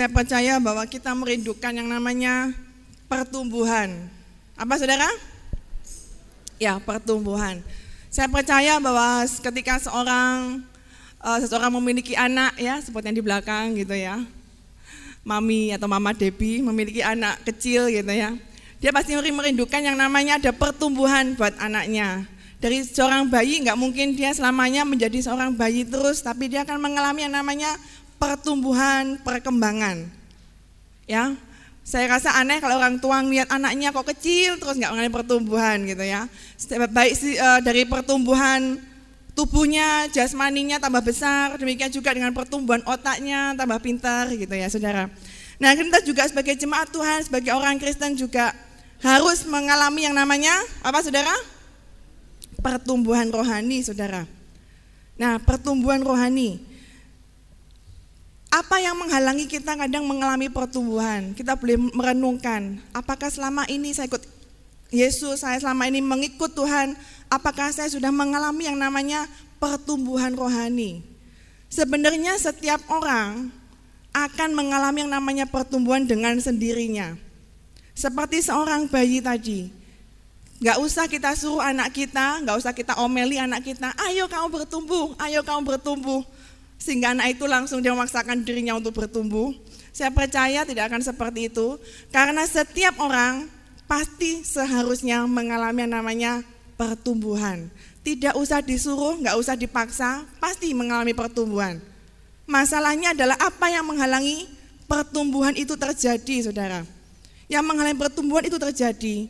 Saya percaya bahwa kita merindukan yang namanya pertumbuhan. Apa saudara? Ya, pertumbuhan. Saya percaya bahwa ketika seorang uh, seseorang memiliki anak ya, seperti yang di belakang gitu ya. Mami atau Mama Debbie memiliki anak kecil gitu ya. Dia pasti merindukan yang namanya ada pertumbuhan buat anaknya. Dari seorang bayi nggak mungkin dia selamanya menjadi seorang bayi terus, tapi dia akan mengalami yang namanya pertumbuhan, perkembangan. Ya, saya rasa aneh kalau orang tua ngeliat anaknya kok kecil terus nggak mengalami pertumbuhan gitu ya. Baik uh, dari pertumbuhan tubuhnya, jasmaninya tambah besar, demikian juga dengan pertumbuhan otaknya tambah pintar gitu ya saudara. Nah kita juga sebagai jemaat Tuhan, sebagai orang Kristen juga harus mengalami yang namanya apa saudara? Pertumbuhan rohani saudara. Nah pertumbuhan rohani. Apa yang menghalangi kita kadang mengalami pertumbuhan? Kita boleh merenungkan, apakah selama ini saya ikut Yesus, saya selama ini mengikut Tuhan, apakah saya sudah mengalami yang namanya pertumbuhan rohani? Sebenarnya setiap orang akan mengalami yang namanya pertumbuhan dengan sendirinya. Seperti seorang bayi tadi, Gak usah kita suruh anak kita, gak usah kita omeli anak kita, ayo kamu bertumbuh, ayo kamu bertumbuh. Sehingga anak itu langsung dia memaksakan dirinya untuk bertumbuh. Saya percaya tidak akan seperti itu. Karena setiap orang pasti seharusnya mengalami yang namanya pertumbuhan. Tidak usah disuruh, nggak usah dipaksa, pasti mengalami pertumbuhan. Masalahnya adalah apa yang menghalangi pertumbuhan itu terjadi, saudara. Yang menghalangi pertumbuhan itu terjadi.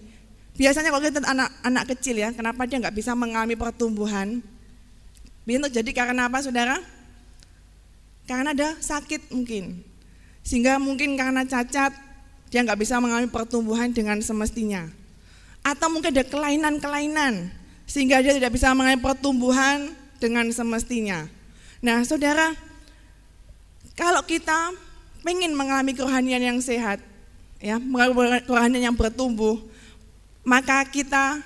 Biasanya kalau kita anak anak kecil ya, kenapa dia nggak bisa mengalami pertumbuhan? Bisa terjadi karena apa, saudara? Karena ada sakit mungkin. Sehingga mungkin karena cacat dia nggak bisa mengalami pertumbuhan dengan semestinya. Atau mungkin ada kelainan-kelainan sehingga dia tidak bisa mengalami pertumbuhan dengan semestinya. Nah saudara, kalau kita ingin mengalami kerohanian yang sehat, ya kerohanian yang bertumbuh, maka kita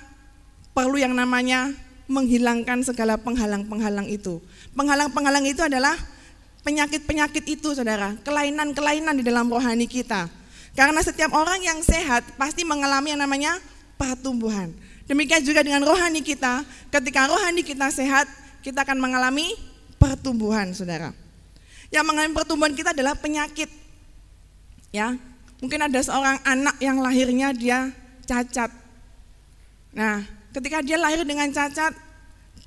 perlu yang namanya menghilangkan segala penghalang-penghalang itu. Penghalang-penghalang itu adalah penyakit-penyakit itu saudara, kelainan-kelainan di dalam rohani kita. Karena setiap orang yang sehat pasti mengalami yang namanya pertumbuhan. Demikian juga dengan rohani kita, ketika rohani kita sehat, kita akan mengalami pertumbuhan saudara. Yang mengalami pertumbuhan kita adalah penyakit. Ya, mungkin ada seorang anak yang lahirnya dia cacat. Nah, ketika dia lahir dengan cacat,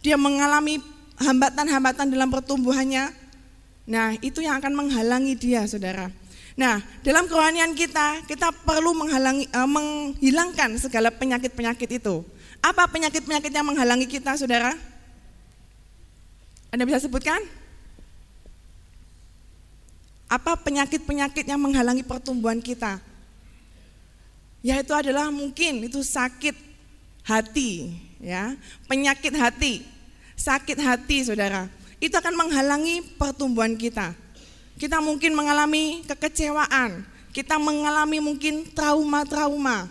dia mengalami hambatan-hambatan dalam pertumbuhannya, Nah, itu yang akan menghalangi dia, saudara. Nah, dalam kerohanian kita, kita perlu menghalangi, uh, menghilangkan segala penyakit-penyakit itu. Apa penyakit-penyakit yang menghalangi kita, saudara? Anda bisa sebutkan? Apa penyakit-penyakit yang menghalangi pertumbuhan kita? Yaitu adalah mungkin itu sakit hati, ya, penyakit hati, sakit hati, saudara itu akan menghalangi pertumbuhan kita. Kita mungkin mengalami kekecewaan, kita mengalami mungkin trauma-trauma.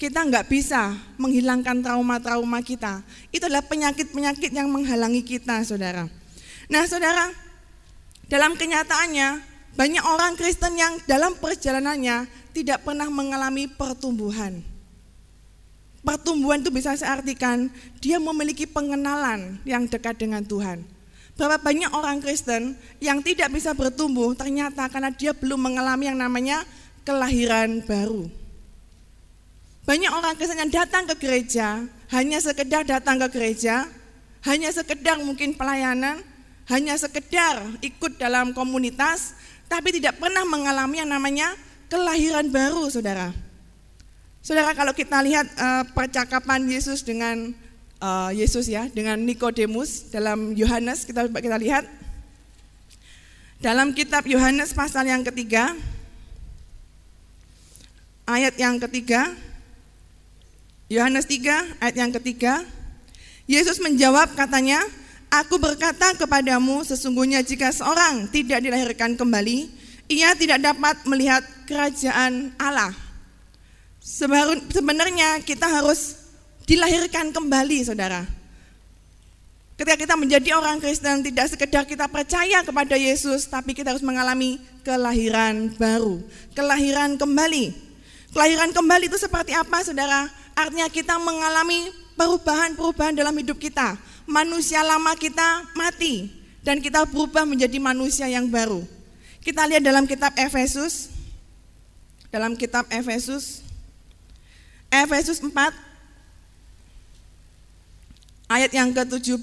Kita nggak bisa menghilangkan trauma-trauma kita. Itu adalah penyakit-penyakit yang menghalangi kita, saudara. Nah, saudara, dalam kenyataannya banyak orang Kristen yang dalam perjalanannya tidak pernah mengalami pertumbuhan. Pertumbuhan itu bisa saya artikan dia memiliki pengenalan yang dekat dengan Tuhan. Berapa banyak orang Kristen yang tidak bisa bertumbuh ternyata karena dia belum mengalami yang namanya kelahiran baru. Banyak orang Kristen yang datang ke gereja hanya sekedar datang ke gereja, hanya sekedar mungkin pelayanan, hanya sekedar ikut dalam komunitas, tapi tidak pernah mengalami yang namanya kelahiran baru, saudara. Saudara, kalau kita lihat uh, percakapan Yesus dengan uh, Yesus ya dengan Nikodemus dalam Yohanes kita kita lihat dalam kitab Yohanes pasal yang ketiga ayat yang ketiga Yohanes 3 ayat yang ketiga Yesus menjawab katanya Aku berkata kepadamu sesungguhnya jika seorang tidak dilahirkan kembali ia tidak dapat melihat kerajaan Allah. Sebenarnya kita harus dilahirkan kembali, saudara. Ketika kita menjadi orang Kristen, tidak sekedar kita percaya kepada Yesus, tapi kita harus mengalami kelahiran baru, kelahiran kembali. Kelahiran kembali itu seperti apa, saudara? Artinya kita mengalami perubahan-perubahan dalam hidup kita. Manusia lama kita mati, dan kita berubah menjadi manusia yang baru. Kita lihat dalam kitab Efesus, dalam kitab Efesus, Efesus 4, ayat yang ke-17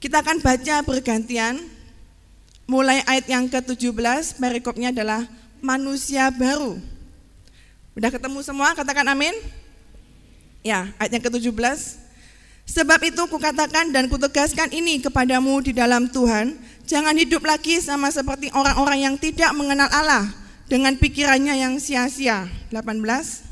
kita akan baca bergantian mulai ayat yang ke-17 perikopnya adalah manusia baru. Udah ketemu semua? Katakan amin. Ya, ayat yang ke-17. Sebab itu kukatakan dan kutegaskan ini kepadamu di dalam Tuhan, jangan hidup lagi sama seperti orang-orang yang tidak mengenal Allah dengan pikirannya yang sia-sia. 18.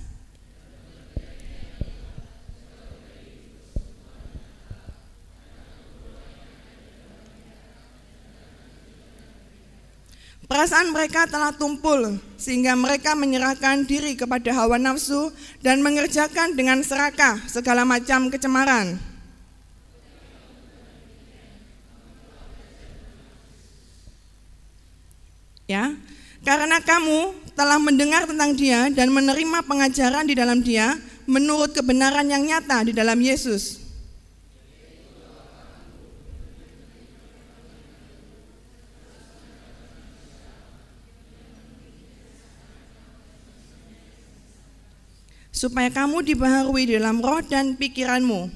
Perasaan mereka telah tumpul sehingga mereka menyerahkan diri kepada hawa nafsu dan mengerjakan dengan serakah segala macam kecemaran. Ya, karena kamu telah mendengar tentang dia dan menerima pengajaran di dalam dia menurut kebenaran yang nyata di dalam Yesus. Supaya kamu dibaharui dalam roh dan pikiranmu.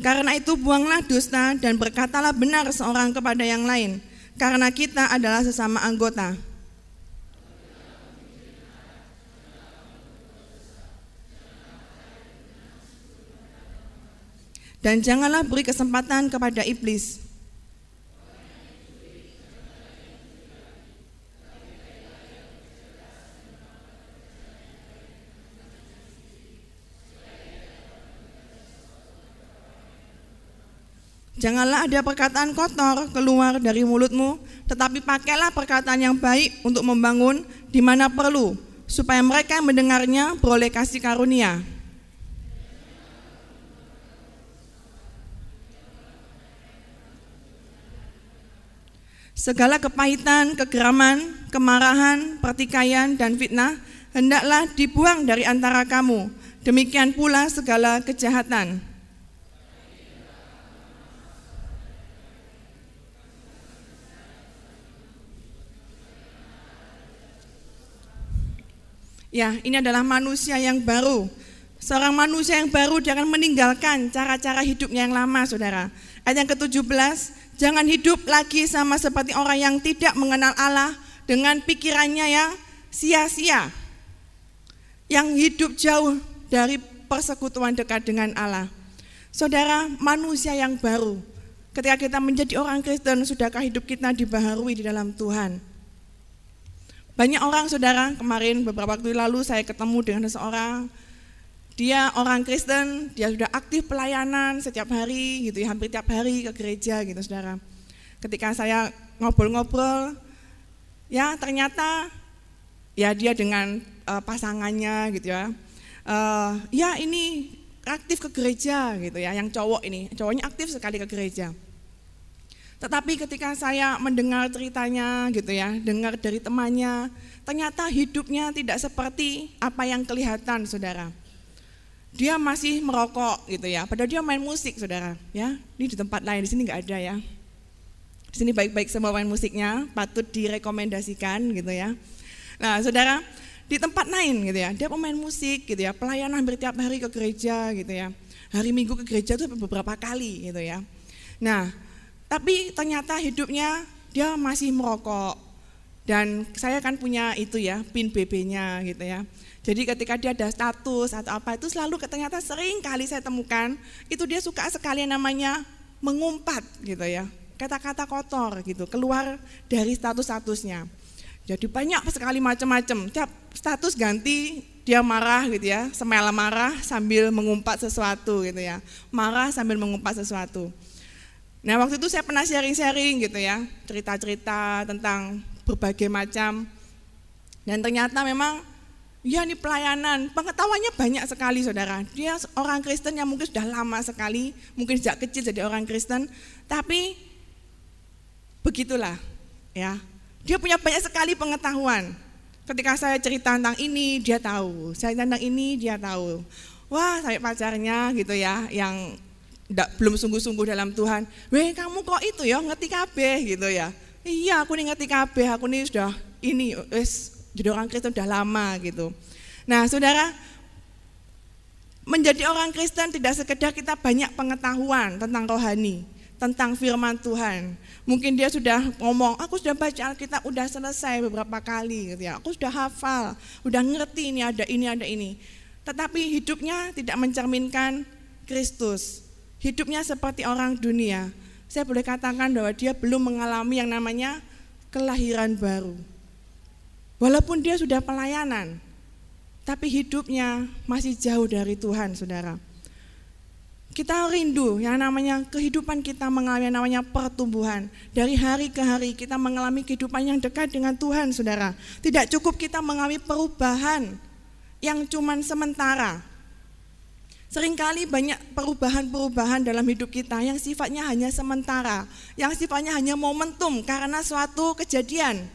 Karena itu buanglah dusta dan berkatalah benar seorang kepada yang lain, karena kita adalah sesama anggota. Dan janganlah beri kesempatan kepada iblis. Janganlah ada perkataan kotor keluar dari mulutmu, tetapi pakailah perkataan yang baik untuk membangun di mana perlu, supaya mereka yang mendengarnya beroleh kasih karunia. Segala kepahitan, kegeraman, kemarahan, pertikaian, dan fitnah hendaklah dibuang dari antara kamu. Demikian pula segala kejahatan. Ya, ini adalah manusia yang baru. Seorang manusia yang baru akan meninggalkan cara-cara hidupnya yang lama, saudara. Ayat yang ke-17, jangan hidup lagi sama seperti orang yang tidak mengenal Allah dengan pikirannya yang sia-sia. Yang hidup jauh dari persekutuan dekat dengan Allah. Saudara, manusia yang baru. Ketika kita menjadi orang Kristen, sudahkah hidup kita dibaharui di dalam Tuhan? Banyak orang saudara, kemarin beberapa waktu lalu saya ketemu dengan seseorang, dia orang Kristen, dia sudah aktif pelayanan setiap hari gitu ya, hampir tiap hari ke gereja gitu saudara. Ketika saya ngobrol-ngobrol, ya ternyata ya dia dengan uh, pasangannya gitu ya, uh, ya ini aktif ke gereja gitu ya, yang cowok ini, cowoknya aktif sekali ke gereja. Tetapi ketika saya mendengar ceritanya gitu ya, dengar dari temannya, ternyata hidupnya tidak seperti apa yang kelihatan, Saudara. Dia masih merokok gitu ya, padahal dia main musik, Saudara, ya. Ini di tempat lain, di sini nggak ada ya. Di sini baik-baik semua main musiknya, patut direkomendasikan gitu ya. Nah, Saudara, di tempat lain gitu ya, dia pemain musik gitu ya, pelayanan hampir tiap hari ke gereja gitu ya. Hari Minggu ke gereja itu beberapa kali gitu ya. Nah, tapi ternyata hidupnya dia masih merokok. Dan saya kan punya itu ya, pin BB-nya gitu ya. Jadi ketika dia ada status atau apa itu selalu ternyata sering kali saya temukan itu dia suka sekali namanya mengumpat gitu ya. Kata-kata kotor gitu keluar dari status-statusnya. Jadi banyak sekali macam-macam. Tiap status ganti dia marah gitu ya, semela marah sambil mengumpat sesuatu gitu ya. Marah sambil mengumpat sesuatu. Nah waktu itu saya pernah sharing-sharing gitu ya, cerita-cerita tentang berbagai macam Dan ternyata memang ya ini pelayanan, pengetahuannya banyak sekali saudara. Dia orang Kristen yang mungkin sudah lama sekali, mungkin sejak kecil jadi orang Kristen, tapi begitulah ya. Dia punya banyak sekali pengetahuan. Ketika saya cerita tentang ini, dia tahu. Saya tentang ini, dia tahu. Wah, saya pacarnya gitu ya, yang enggak, belum sungguh-sungguh dalam Tuhan. Weh, kamu kok itu ya, ngerti kabeh gitu ya. Iya, aku nih ngerti kabeh, aku nih sudah ini, wes jadi orang Kristen sudah lama gitu. Nah, saudara, menjadi orang Kristen tidak sekedar kita banyak pengetahuan tentang rohani, tentang firman Tuhan. Mungkin dia sudah ngomong, aku sudah baca Alkitab, udah selesai beberapa kali gitu ya. Aku sudah hafal, udah ngerti ini ada ini ada ini. Tetapi hidupnya tidak mencerminkan Kristus. Hidupnya seperti orang dunia. Saya boleh katakan bahwa dia belum mengalami yang namanya kelahiran baru. Walaupun dia sudah pelayanan, tapi hidupnya masih jauh dari Tuhan, saudara. Kita rindu yang namanya kehidupan kita mengalami yang namanya pertumbuhan. Dari hari ke hari kita mengalami kehidupan yang dekat dengan Tuhan, saudara. Tidak cukup kita mengalami perubahan yang cuman sementara. Seringkali banyak perubahan-perubahan dalam hidup kita yang sifatnya hanya sementara, yang sifatnya hanya momentum karena suatu kejadian.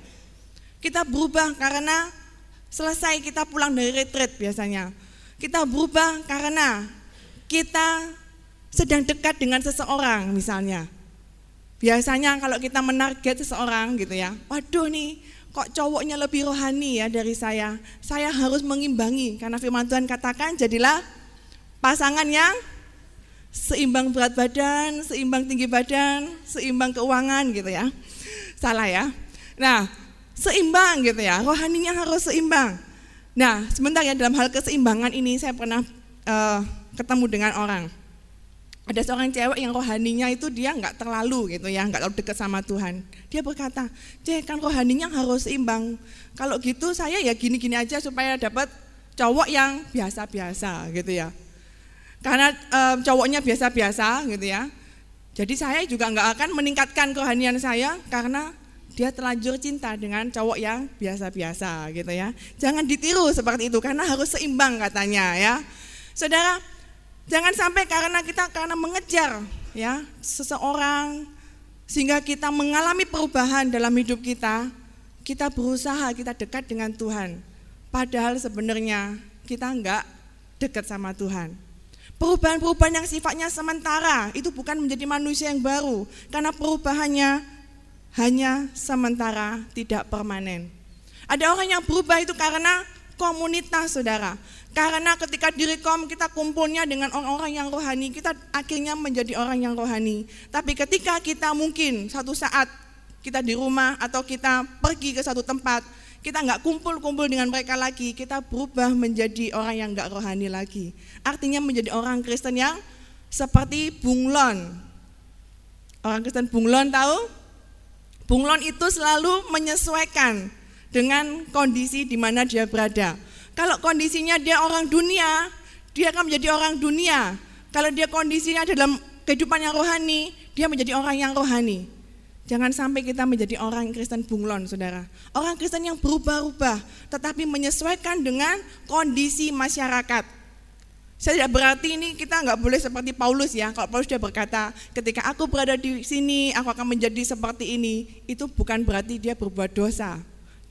Kita berubah karena selesai kita pulang dari retreat biasanya. Kita berubah karena kita sedang dekat dengan seseorang misalnya. Biasanya kalau kita menarget seseorang gitu ya, waduh nih kok cowoknya lebih rohani ya dari saya. Saya harus mengimbangi karena firman Tuhan katakan jadilah pasangan yang seimbang berat badan, seimbang tinggi badan, seimbang keuangan gitu ya. Salah ya. Nah, seimbang gitu ya, rohaninya harus seimbang. Nah, sebentar ya dalam hal keseimbangan ini saya pernah uh, ketemu dengan orang ada seorang cewek yang rohaninya itu dia nggak terlalu gitu ya, nggak terlalu dekat sama Tuhan. Dia berkata, cek kan rohaninya harus seimbang. Kalau gitu saya ya gini-gini aja supaya dapat cowok yang biasa-biasa gitu ya. Karena um, cowoknya biasa-biasa gitu ya. Jadi saya juga nggak akan meningkatkan kerohanian saya karena dia terlanjur cinta dengan cowok yang biasa-biasa gitu ya. Jangan ditiru seperti itu karena harus seimbang katanya ya. Saudara, Jangan sampai karena kita karena mengejar ya seseorang sehingga kita mengalami perubahan dalam hidup kita, kita berusaha kita dekat dengan Tuhan. Padahal sebenarnya kita enggak dekat sama Tuhan. Perubahan-perubahan yang sifatnya sementara itu bukan menjadi manusia yang baru karena perubahannya hanya sementara, tidak permanen. Ada orang yang berubah itu karena komunitas, saudara. Karena ketika di rekom kita kumpulnya dengan orang-orang yang rohani, kita akhirnya menjadi orang yang rohani. Tapi ketika kita mungkin satu saat kita di rumah atau kita pergi ke satu tempat, kita nggak kumpul-kumpul dengan mereka lagi, kita berubah menjadi orang yang nggak rohani lagi. Artinya menjadi orang Kristen yang seperti bunglon. Orang Kristen bunglon tahu? Bunglon itu selalu menyesuaikan dengan kondisi di mana dia berada. Kalau kondisinya dia orang dunia, dia akan menjadi orang dunia. Kalau dia kondisinya dalam kehidupan yang rohani, dia menjadi orang yang rohani. Jangan sampai kita menjadi orang Kristen bunglon, saudara. Orang Kristen yang berubah-ubah, tetapi menyesuaikan dengan kondisi masyarakat. Saya tidak berarti ini kita nggak boleh seperti Paulus ya. Kalau Paulus sudah berkata, ketika aku berada di sini, aku akan menjadi seperti ini. Itu bukan berarti dia berbuat dosa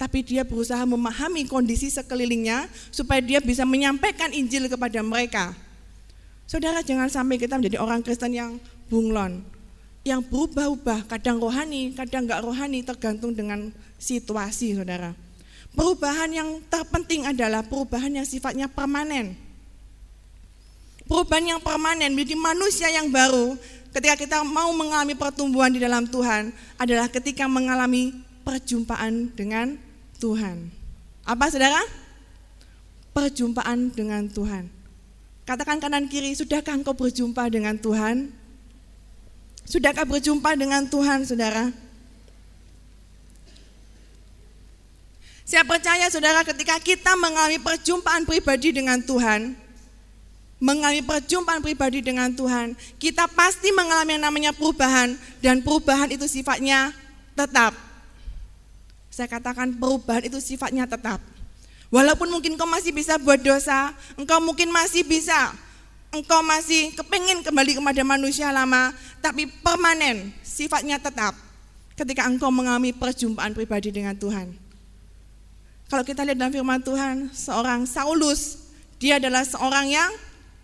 tapi dia berusaha memahami kondisi sekelilingnya supaya dia bisa menyampaikan Injil kepada mereka. Saudara jangan sampai kita menjadi orang Kristen yang bunglon, yang berubah-ubah, kadang rohani, kadang enggak rohani, tergantung dengan situasi saudara. Perubahan yang terpenting adalah perubahan yang sifatnya permanen. Perubahan yang permanen menjadi manusia yang baru ketika kita mau mengalami pertumbuhan di dalam Tuhan adalah ketika mengalami perjumpaan dengan Tuhan. Apa saudara? Perjumpaan dengan Tuhan. Katakan kanan kiri, sudahkah engkau berjumpa dengan Tuhan? Sudahkah berjumpa dengan Tuhan, saudara? Saya percaya saudara ketika kita mengalami perjumpaan pribadi dengan Tuhan, mengalami perjumpaan pribadi dengan Tuhan, kita pasti mengalami yang namanya perubahan dan perubahan itu sifatnya tetap. Saya katakan perubahan itu sifatnya tetap. Walaupun mungkin kau masih bisa buat dosa, engkau mungkin masih bisa, engkau masih kepingin kembali kepada manusia lama, tapi permanen, sifatnya tetap ketika engkau mengalami perjumpaan pribadi dengan Tuhan. Kalau kita lihat dalam firman Tuhan, seorang Saulus, dia adalah seorang yang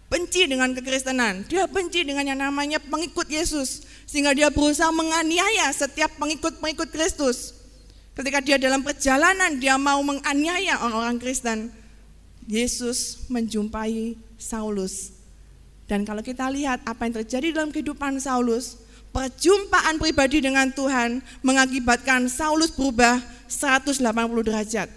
benci dengan kekristenan. Dia benci dengan yang namanya pengikut Yesus. Sehingga dia berusaha menganiaya setiap pengikut-pengikut Kristus. Ketika dia dalam perjalanan, dia mau menganiaya orang-orang Kristen. Yesus menjumpai Saulus. Dan kalau kita lihat apa yang terjadi dalam kehidupan Saulus, perjumpaan pribadi dengan Tuhan mengakibatkan Saulus berubah 180 derajat.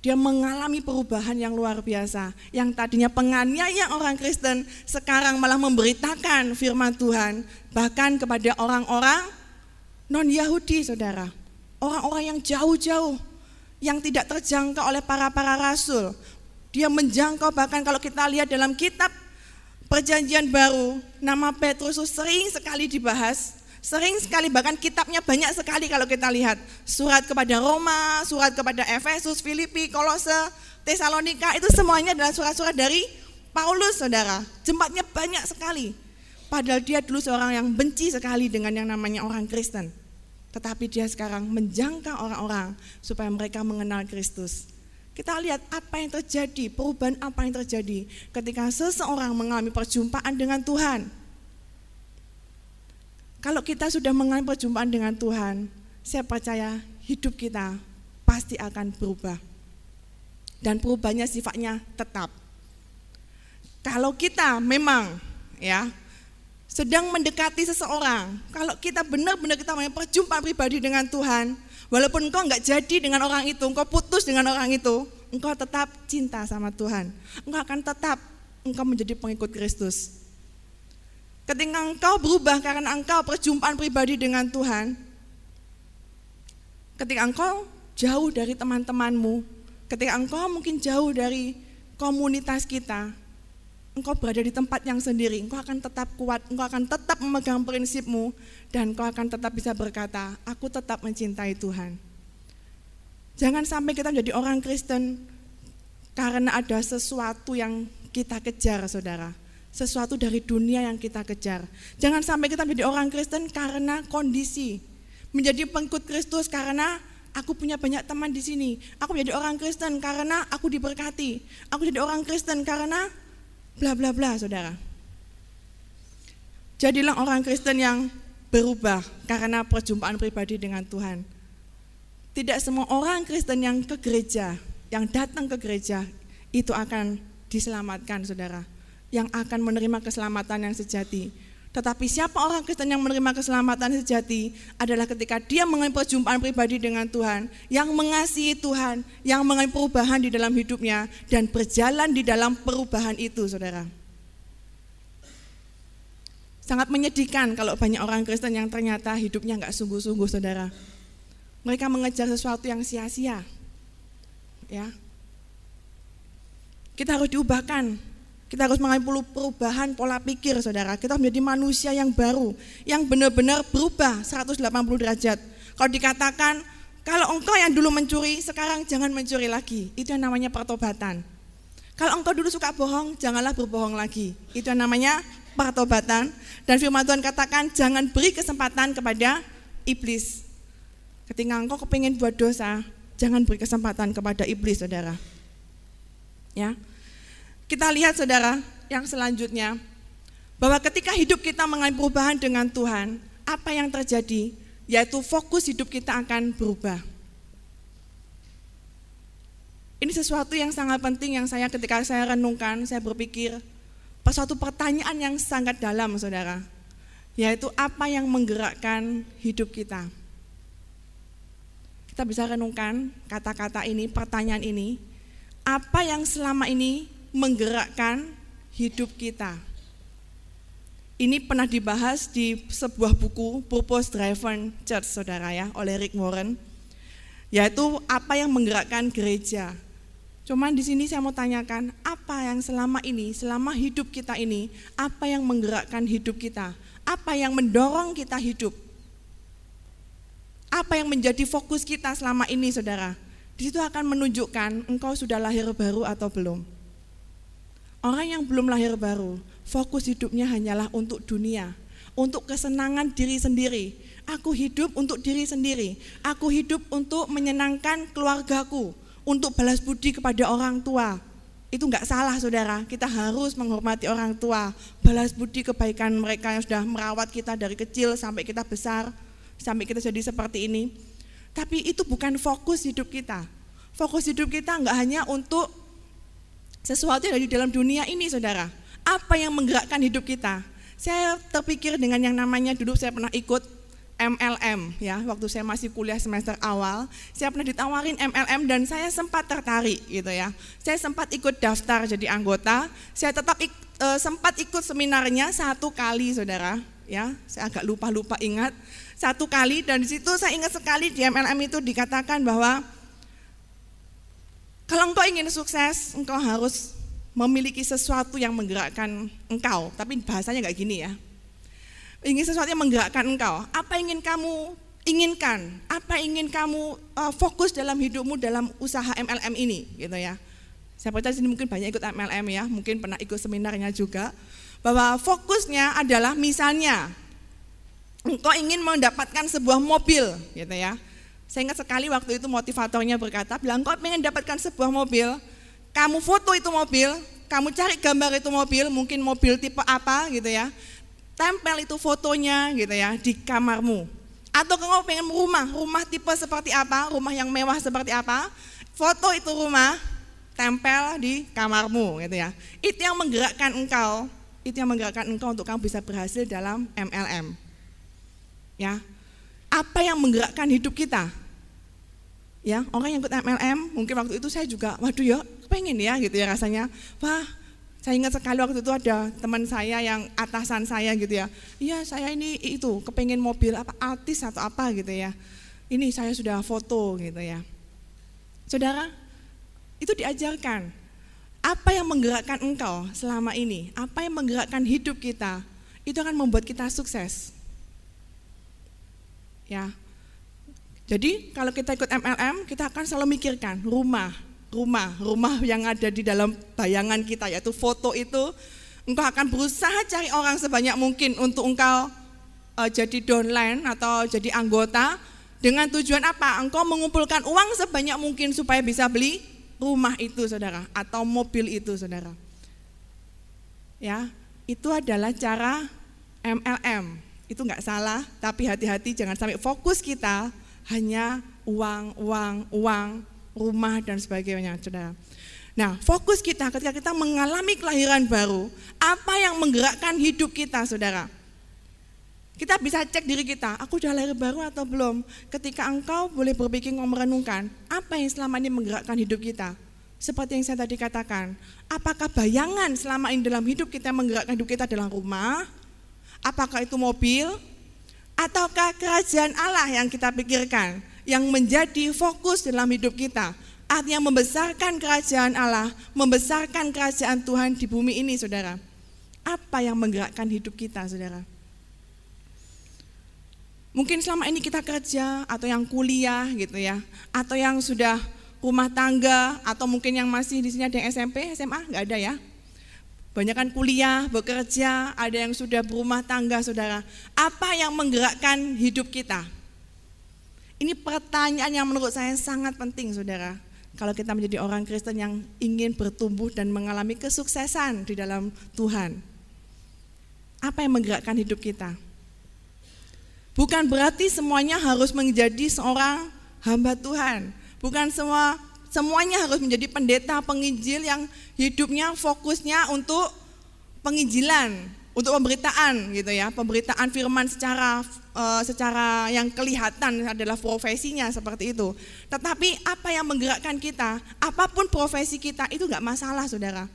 Dia mengalami perubahan yang luar biasa. Yang tadinya penganiaya orang Kristen, sekarang malah memberitakan firman Tuhan, bahkan kepada orang-orang non-Yahudi, saudara. Orang-orang yang jauh-jauh, yang tidak terjangkau oleh para-para rasul. Dia menjangkau bahkan kalau kita lihat dalam kitab perjanjian baru, nama Petrus sering sekali dibahas. Sering sekali, bahkan kitabnya banyak sekali kalau kita lihat. Surat kepada Roma, surat kepada Efesus, Filipi, Kolose, Tesalonika, itu semuanya adalah surat-surat dari Paulus, saudara. Jempatnya banyak sekali. Padahal dia dulu seorang yang benci sekali dengan yang namanya orang Kristen. Tetapi dia sekarang menjangkau orang-orang supaya mereka mengenal Kristus. Kita lihat apa yang terjadi, perubahan apa yang terjadi ketika seseorang mengalami perjumpaan dengan Tuhan. Kalau kita sudah mengalami perjumpaan dengan Tuhan, saya percaya hidup kita pasti akan berubah. Dan perubahannya sifatnya tetap. Kalau kita memang ya sedang mendekati seseorang, kalau kita benar-benar kita mau perjumpaan pribadi dengan Tuhan, walaupun engkau nggak jadi dengan orang itu, engkau putus dengan orang itu, engkau tetap cinta sama Tuhan. Engkau akan tetap engkau menjadi pengikut Kristus. Ketika engkau berubah karena engkau perjumpaan pribadi dengan Tuhan, ketika engkau jauh dari teman-temanmu, ketika engkau mungkin jauh dari komunitas kita, engkau berada di tempat yang sendiri, engkau akan tetap kuat, engkau akan tetap memegang prinsipmu, dan engkau akan tetap bisa berkata, aku tetap mencintai Tuhan. Jangan sampai kita menjadi orang Kristen karena ada sesuatu yang kita kejar, saudara. Sesuatu dari dunia yang kita kejar. Jangan sampai kita menjadi orang Kristen karena kondisi. Menjadi pengikut Kristus karena aku punya banyak teman di sini. Aku menjadi orang Kristen karena aku diberkati. Aku jadi orang Kristen karena bla bla bla saudara. Jadilah orang Kristen yang berubah karena perjumpaan pribadi dengan Tuhan. Tidak semua orang Kristen yang ke gereja, yang datang ke gereja itu akan diselamatkan saudara. Yang akan menerima keselamatan yang sejati. Tetapi siapa orang Kristen yang menerima keselamatan sejati adalah ketika dia mengalami perjumpaan pribadi dengan Tuhan, yang mengasihi Tuhan, yang mengalami perubahan di dalam hidupnya, dan berjalan di dalam perubahan itu, saudara. Sangat menyedihkan kalau banyak orang Kristen yang ternyata hidupnya nggak sungguh-sungguh, saudara. Mereka mengejar sesuatu yang sia-sia. Ya, kita harus diubahkan kita harus mengalami perubahan pola pikir saudara. Kita menjadi manusia yang baru, yang benar-benar berubah 180 derajat. Kalau dikatakan, kalau engkau yang dulu mencuri, sekarang jangan mencuri lagi. Itu yang namanya pertobatan. Kalau engkau dulu suka bohong, janganlah berbohong lagi. Itu yang namanya pertobatan. Dan firman Tuhan katakan, jangan beri kesempatan kepada iblis. Ketika engkau kepingin buat dosa, jangan beri kesempatan kepada iblis, saudara. Ya, kita lihat saudara yang selanjutnya, bahwa ketika hidup kita mengalami perubahan dengan Tuhan, apa yang terjadi? Yaitu fokus hidup kita akan berubah. Ini sesuatu yang sangat penting yang saya ketika saya renungkan, saya berpikir, suatu pertanyaan yang sangat dalam saudara, yaitu apa yang menggerakkan hidup kita. Kita bisa renungkan kata-kata ini, pertanyaan ini, apa yang selama ini menggerakkan hidup kita. Ini pernah dibahas di sebuah buku Purpose Driven Church, saudara ya, oleh Rick Warren, yaitu apa yang menggerakkan gereja. Cuman di sini saya mau tanyakan, apa yang selama ini, selama hidup kita ini, apa yang menggerakkan hidup kita? Apa yang mendorong kita hidup? Apa yang menjadi fokus kita selama ini, saudara? di situ akan menunjukkan engkau sudah lahir baru atau belum. Orang yang belum lahir baru, fokus hidupnya hanyalah untuk dunia, untuk kesenangan diri sendiri. Aku hidup untuk diri sendiri. Aku hidup untuk menyenangkan keluargaku, untuk balas budi kepada orang tua. Itu enggak salah saudara, kita harus menghormati orang tua, balas budi kebaikan mereka yang sudah merawat kita dari kecil sampai kita besar, sampai kita jadi seperti ini. Tapi itu bukan fokus hidup kita. Fokus hidup kita nggak hanya untuk sesuatu yang ada di dalam dunia ini, saudara. Apa yang menggerakkan hidup kita? Saya terpikir dengan yang namanya dulu saya pernah ikut MLM ya. Waktu saya masih kuliah semester awal saya pernah ditawarin MLM dan saya sempat tertarik gitu ya. Saya sempat ikut daftar jadi anggota. Saya tetap ik, e, sempat ikut seminarnya satu kali saudara ya. Saya agak lupa lupa ingat. Satu kali dan di situ saya ingat sekali di MLM itu dikatakan bahwa kalau engkau ingin sukses, engkau harus memiliki sesuatu yang menggerakkan engkau. Tapi bahasanya nggak gini ya. Ingin sesuatu yang menggerakkan engkau. Apa ingin kamu inginkan? Apa ingin kamu uh, fokus dalam hidupmu dalam usaha MLM ini, gitu ya? Saya percaya sini mungkin banyak ikut MLM ya, mungkin pernah ikut seminarnya juga. Bahwa fokusnya adalah misalnya engkau ingin mendapatkan sebuah mobil gitu ya. Saya ingat sekali waktu itu motivatornya berkata, bilang kau ingin dapatkan sebuah mobil, kamu foto itu mobil, kamu cari gambar itu mobil, mungkin mobil tipe apa gitu ya, tempel itu fotonya gitu ya di kamarmu. Atau kamu pengen rumah, rumah tipe seperti apa, rumah yang mewah seperti apa, foto itu rumah, tempel di kamarmu gitu ya. Itu yang menggerakkan engkau, itu yang menggerakkan engkau untuk kamu bisa berhasil dalam MLM. Ya. Apa yang menggerakkan hidup kita? Ya, orang yang ikut MLM, mungkin waktu itu saya juga, waduh ya, pengen ya gitu ya rasanya. Wah, saya ingat sekali waktu itu ada teman saya yang atasan saya gitu ya. Iya, saya ini itu kepengen mobil apa artis atau apa gitu ya. Ini saya sudah foto gitu ya. Saudara, itu diajarkan. Apa yang menggerakkan engkau selama ini? Apa yang menggerakkan hidup kita? Itu akan membuat kita sukses. Ya. Jadi kalau kita ikut MLM, kita akan selalu mikirkan rumah, rumah, rumah yang ada di dalam bayangan kita yaitu foto itu engkau akan berusaha cari orang sebanyak mungkin untuk engkau uh, jadi downline atau jadi anggota dengan tujuan apa? Engkau mengumpulkan uang sebanyak mungkin supaya bisa beli rumah itu saudara atau mobil itu saudara. Ya, itu adalah cara MLM itu nggak salah, tapi hati-hati jangan sampai fokus kita hanya uang, uang, uang, rumah dan sebagainya, saudara. Nah, fokus kita ketika kita mengalami kelahiran baru, apa yang menggerakkan hidup kita, saudara? Kita bisa cek diri kita, aku sudah lahir baru atau belum? Ketika engkau boleh berpikir merenungkan, apa yang selama ini menggerakkan hidup kita? Seperti yang saya tadi katakan, apakah bayangan selama ini dalam hidup kita menggerakkan hidup kita dalam rumah, Apakah itu mobil? Ataukah kerajaan Allah yang kita pikirkan yang menjadi fokus dalam hidup kita? Artinya membesarkan kerajaan Allah, membesarkan kerajaan Tuhan di bumi ini, saudara. Apa yang menggerakkan hidup kita, saudara? Mungkin selama ini kita kerja atau yang kuliah gitu ya, atau yang sudah rumah tangga atau mungkin yang masih di sini ada yang SMP, SMA, nggak ada ya? Banyak kan kuliah, bekerja, ada yang sudah berumah tangga, saudara. Apa yang menggerakkan hidup kita? Ini pertanyaan yang menurut saya sangat penting, saudara. Kalau kita menjadi orang Kristen yang ingin bertumbuh dan mengalami kesuksesan di dalam Tuhan. Apa yang menggerakkan hidup kita? Bukan berarti semuanya harus menjadi seorang hamba Tuhan. Bukan semua Semuanya harus menjadi pendeta penginjil yang hidupnya fokusnya untuk penginjilan, untuk pemberitaan gitu ya, pemberitaan firman secara uh, secara yang kelihatan adalah profesinya seperti itu. Tetapi apa yang menggerakkan kita, apa pun profesi kita itu nggak masalah, saudara.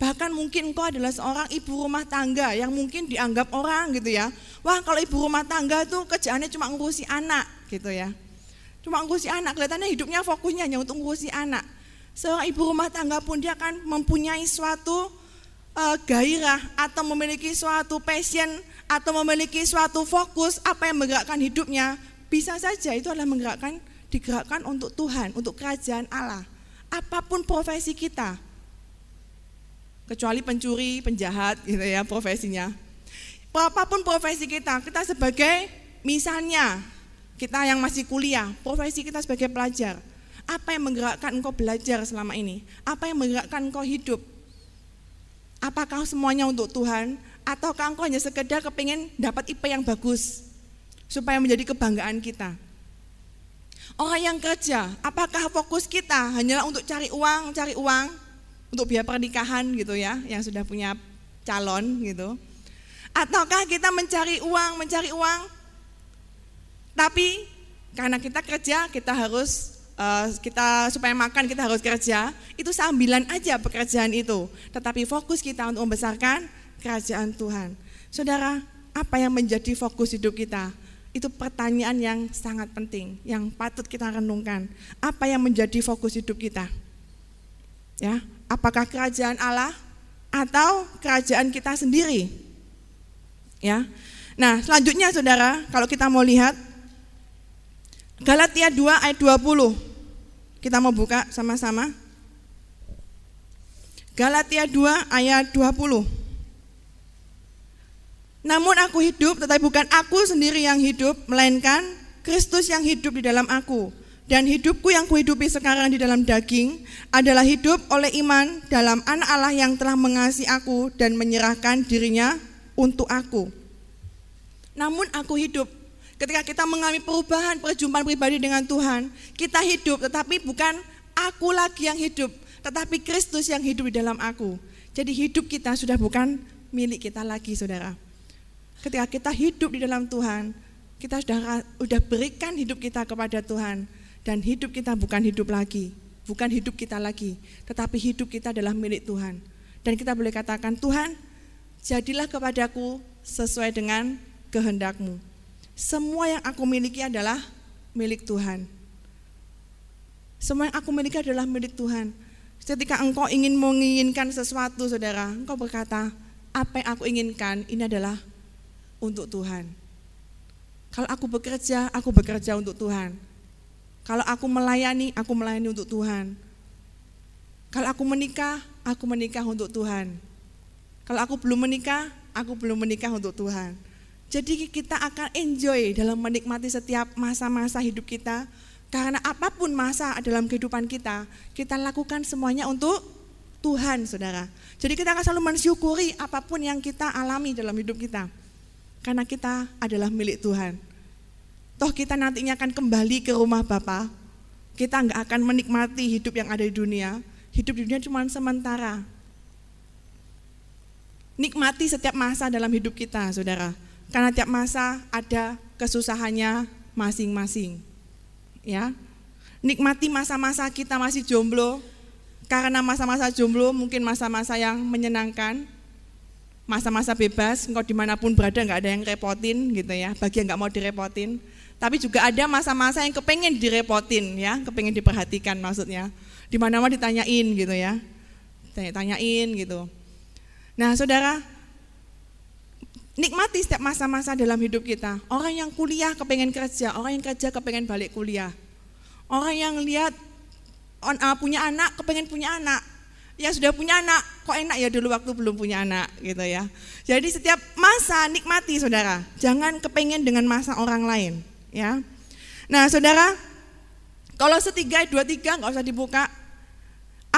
Bahkan mungkin engkau adalah seorang ibu rumah tangga yang mungkin dianggap orang gitu ya. Wah kalau ibu rumah tangga tuh kerjaannya cuma ngurusi anak gitu ya. Cuma ngurusi anak, kelihatannya hidupnya fokusnya hanya untuk ngurusi anak. Seorang ibu rumah tangga pun dia akan mempunyai suatu uh, gairah atau memiliki suatu passion atau memiliki suatu fokus apa yang menggerakkan hidupnya. Bisa saja itu adalah menggerakkan digerakkan untuk Tuhan, untuk kerajaan Allah. Apa pun profesi kita, kecuali pencuri, penjahat gitu ya profesinya. Apa pun profesi kita, kita sebagai misalnya kita yang masih kuliah, profesi kita sebagai pelajar, apa yang menggerakkan engkau belajar selama ini? Apa yang menggerakkan engkau hidup? Apakah semuanya untuk Tuhan? Ataukah engkau hanya sekedar kepingin dapat IP yang bagus? Supaya menjadi kebanggaan kita. Orang yang kerja, apakah fokus kita hanyalah untuk cari uang, cari uang? Untuk biaya pernikahan gitu ya, yang sudah punya calon gitu. Ataukah kita mencari uang, mencari uang? Tapi karena kita kerja, kita harus uh, kita supaya makan kita harus kerja, itu sambilan aja pekerjaan itu. Tetapi fokus kita untuk membesarkan kerajaan Tuhan. Saudara, apa yang menjadi fokus hidup kita? Itu pertanyaan yang sangat penting, yang patut kita renungkan. Apa yang menjadi fokus hidup kita? Ya, apakah kerajaan Allah atau kerajaan kita sendiri? Ya. Nah, selanjutnya Saudara, kalau kita mau lihat Galatia 2 ayat 20. Kita mau buka sama-sama. Galatia 2 ayat 20. Namun aku hidup, tetapi bukan aku sendiri yang hidup, melainkan Kristus yang hidup di dalam aku. Dan hidupku yang kuhidupi sekarang di dalam daging adalah hidup oleh iman dalam anak Allah yang telah mengasihi aku dan menyerahkan dirinya untuk aku. Namun aku hidup, Ketika kita mengalami perubahan, perjumpaan pribadi dengan Tuhan, kita hidup, tetapi bukan aku lagi yang hidup, tetapi Kristus yang hidup di dalam aku. Jadi hidup kita sudah bukan milik kita lagi, saudara. Ketika kita hidup di dalam Tuhan, kita sudah sudah berikan hidup kita kepada Tuhan, dan hidup kita bukan hidup lagi, bukan hidup kita lagi, tetapi hidup kita adalah milik Tuhan. Dan kita boleh katakan, Tuhan, jadilah kepadaku sesuai dengan kehendakmu. Semua yang aku miliki adalah milik Tuhan. Semua yang aku miliki adalah milik Tuhan. Ketika engkau ingin menginginkan sesuatu, saudara, engkau berkata, apa yang aku inginkan ini adalah untuk Tuhan. Kalau aku bekerja, aku bekerja untuk Tuhan. Kalau aku melayani, aku melayani untuk Tuhan. Kalau aku menikah, aku menikah untuk Tuhan. Kalau aku belum menikah, aku belum menikah untuk Tuhan. Jadi kita akan enjoy dalam menikmati setiap masa-masa hidup kita. Karena apa pun masa dalam kehidupan kita, kita lakukan semuanya untuk Tuhan, saudara. Jadi kita akan selalu mensyukuri apa pun yang kita alami dalam hidup kita. Karena kita adalah milik Tuhan. Toh kita nantinya akan kembali ke rumah Bapa. Kita nggak akan menikmati hidup yang ada di dunia. Hidup di dunia cuma sementara. Nikmati setiap masa dalam hidup kita, saudara karena tiap masa ada kesusahannya masing-masing. Ya. Nikmati masa-masa kita masih jomblo. Karena masa-masa jomblo mungkin masa-masa yang menyenangkan. Masa-masa bebas, engkau di mana pun berada nggak ada yang repotin gitu ya. Bagi yang nggak mau direpotin. Tapi juga ada masa-masa yang kepengen direpotin ya, kepengen diperhatikan maksudnya. Di mana-mana ditanyain gitu ya. Tanya-tanyain gitu. Nah saudara, nikmati setiap masa-masa dalam hidup kita. Orang yang kuliah kepengen kerja, orang yang kerja kepengen balik kuliah. Orang yang lihat on, uh, punya anak kepengen punya anak. Ya sudah punya anak, kok enak ya dulu waktu belum punya anak gitu ya. Jadi setiap masa nikmati saudara, jangan kepengen dengan masa orang lain ya. Nah saudara, kalau setiga dua tiga nggak usah dibuka.